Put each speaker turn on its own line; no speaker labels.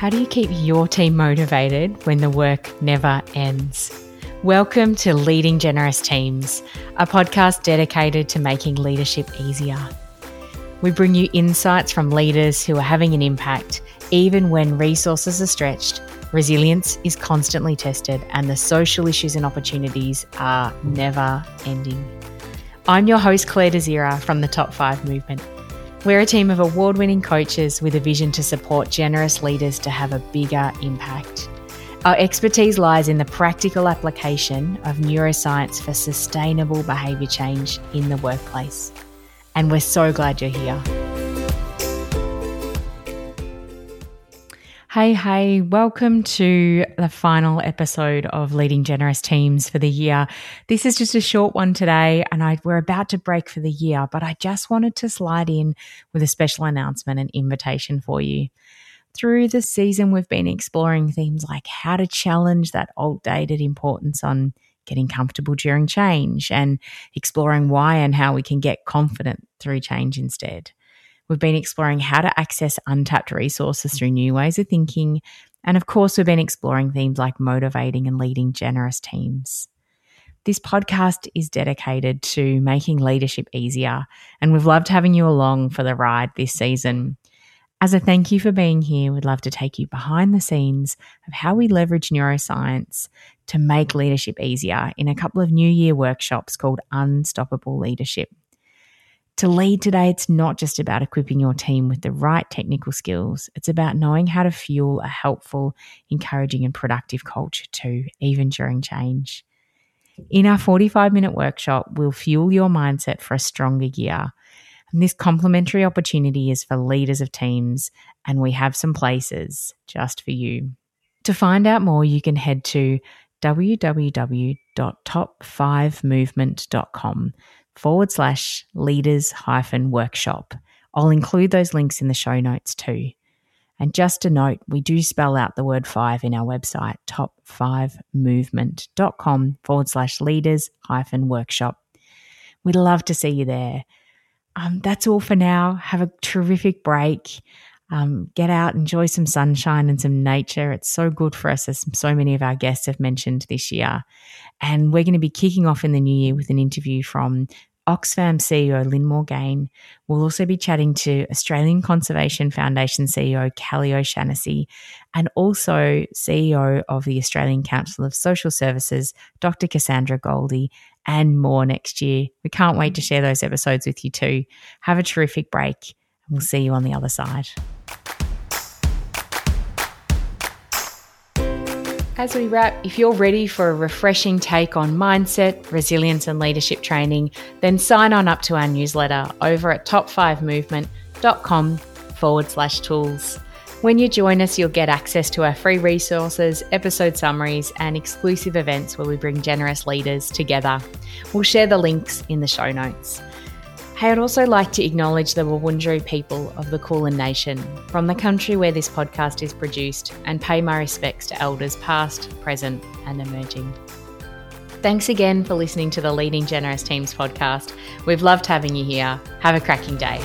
How do you keep your team motivated when the work never ends? Welcome to Leading Generous Teams, a podcast dedicated to making leadership easier. We bring you insights from leaders who are having an impact, even when resources are stretched, resilience is constantly tested, and the social issues and opportunities are never ending. I'm your host, Claire Desira from the Top 5 Movement. We're a team of award winning coaches with a vision to support generous leaders to have a bigger impact. Our expertise lies in the practical application of neuroscience for sustainable behaviour change in the workplace. And we're so glad you're here. Hey, hey, welcome to the final episode of Leading Generous Teams for the year. This is just a short one today, and I, we're about to break for the year, but I just wanted to slide in with a special announcement and invitation for you. Through the season, we've been exploring themes like how to challenge that old dated importance on getting comfortable during change and exploring why and how we can get confident through change instead. We've been exploring how to access untapped resources through new ways of thinking. And of course, we've been exploring themes like motivating and leading generous teams. This podcast is dedicated to making leadership easier, and we've loved having you along for the ride this season. As a thank you for being here, we'd love to take you behind the scenes of how we leverage neuroscience to make leadership easier in a couple of New Year workshops called Unstoppable Leadership. To lead today, it's not just about equipping your team with the right technical skills, it's about knowing how to fuel a helpful, encouraging, and productive culture too, even during change. In our 45 minute workshop, we'll fuel your mindset for a stronger year. And this complimentary opportunity is for leaders of teams, and we have some places just for you. To find out more, you can head to www.top5movement.com forward slash leaders hyphen workshop. I'll include those links in the show notes too. And just a note, we do spell out the word five in our website, top5movement.com forward slash leaders hyphen workshop. We'd love to see you there. Um, that's all for now. Have a terrific break. Um, get out, enjoy some sunshine and some nature. It's so good for us, as so many of our guests have mentioned this year. And we're going to be kicking off in the new year with an interview from Oxfam CEO Lyn Morgain. We'll also be chatting to Australian Conservation Foundation CEO Kelly O'Shanassy and also CEO of the Australian Council of Social Services, Dr. Cassandra Goldie, and more next year. We can't wait to share those episodes with you too. Have a terrific break, and we'll see you on the other side. As we wrap, if you're ready for a refreshing take on mindset, resilience, and leadership training, then sign on up to our newsletter over at top5movement.com forward slash tools. When you join us, you'll get access to our free resources, episode summaries, and exclusive events where we bring generous leaders together. We'll share the links in the show notes. Hey, I'd also like to acknowledge the Wurundjeri people of the Kulin Nation from the country where this podcast is produced and pay my respects to elders past, present, and emerging. Thanks again for listening to the Leading Generous Teams podcast. We've loved having you here. Have a cracking day.